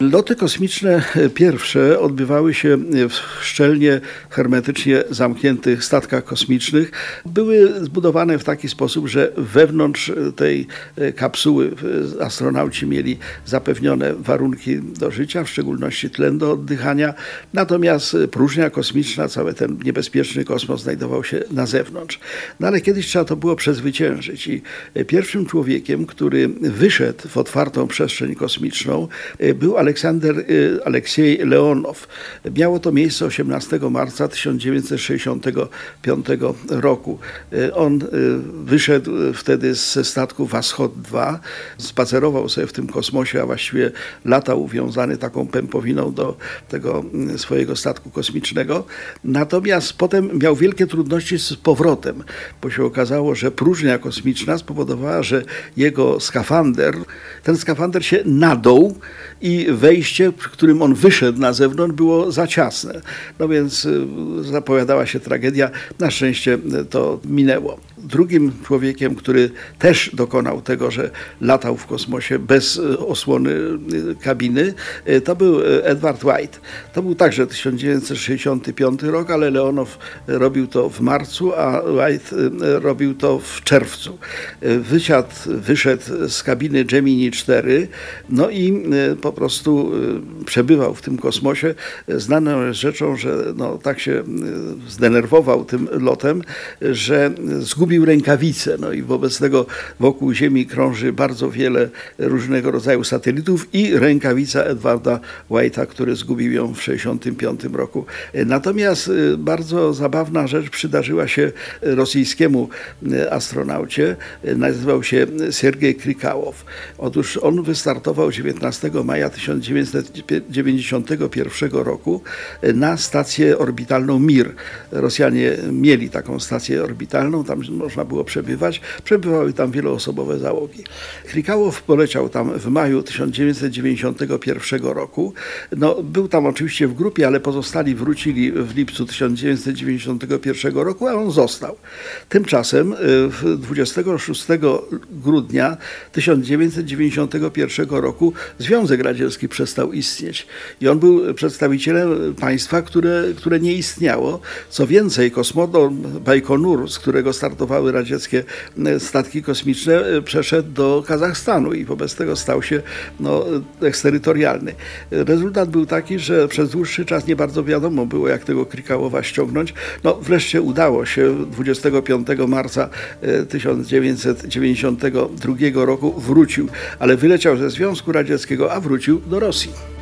Loty kosmiczne pierwsze odbywały się w szczelnie, hermetycznie zamkniętych statkach kosmicznych. Były zbudowane w taki sposób, że wewnątrz tej kapsuły astronauci mieli zapewnione warunki do życia, w szczególności tlen do oddychania, natomiast próżnia kosmiczna, cały ten niebezpieczny kosmos znajdował się na zewnątrz. No ale kiedyś trzeba to było przezwyciężyć i pierwszym człowiekiem, który wyszedł w otwartą przestrzeń kosmiczną był Aleksander y, Aleksiej Leonow. Miało to miejsce 18 marca 1965 roku. Y, on y, wyszedł wtedy ze statku Washod-2, spacerował sobie w tym kosmosie, a właściwie latał uwiązany taką pępowiną do tego swojego statku kosmicznego. Natomiast potem miał wielkie trudności z powrotem, bo się okazało, że próżnia kosmiczna spowodowała, że jego skafander, ten skafander się nadął i wejście, którym on wyszedł na zewnątrz, było za ciasne. No więc y, zapowiadała się tragedia. Na szczęście y, to minęło. Drugim człowiekiem, który też dokonał tego, że latał w kosmosie bez y, osłony kabiny, to był Edward White. To był także 1965 rok, ale Leonow robił to w marcu, a White robił to w czerwcu. Wyszedł z kabiny Gemini 4, no i po prostu przebywał w tym kosmosie. Znaną jest rzeczą, że no, tak się zdenerwował tym lotem, że zgubił rękawice. No i wobec tego wokół Ziemi krąży bardzo wiele różnego rodzaju satelitów i rękawica Edwarda White'a, który zgubił ją w 1965 roku. Natomiast y, bardzo zabawna rzecz przydarzyła się rosyjskiemu astronaucie. Nazywał się Sergiej Krikałow. Otóż on wystartował 19 maja 1991 roku na stację orbitalną Mir. Rosjanie mieli taką stację orbitalną, tam można było przebywać. Przebywały tam wieloosobowe załogi. Krikałow poleciał tam w maju 1991 roku. No, był tam oczywiście w grupie, ale pozostali wrócili w lipcu 1991 roku, a on został. Tymczasem 26 grudnia 1991 roku Związek Radziecki przestał istnieć. I on był przedstawicielem państwa, które, które nie istniało. Co więcej, kosmodrom Bajkonur, z którego radzieckie e, statki kosmiczne, e, przeszedł do Kazachstanu i wobec tego stał się no, eksterytorialny. Rezultat był taki, że przez dłuższy czas nie bardzo wiadomo było, jak tego Krikałowa ściągnąć. No, wreszcie udało się 25 marca 1992 e, roku wrócił, ale wyleciał ze Związku Radzieckiego, a wrócił do Rosji.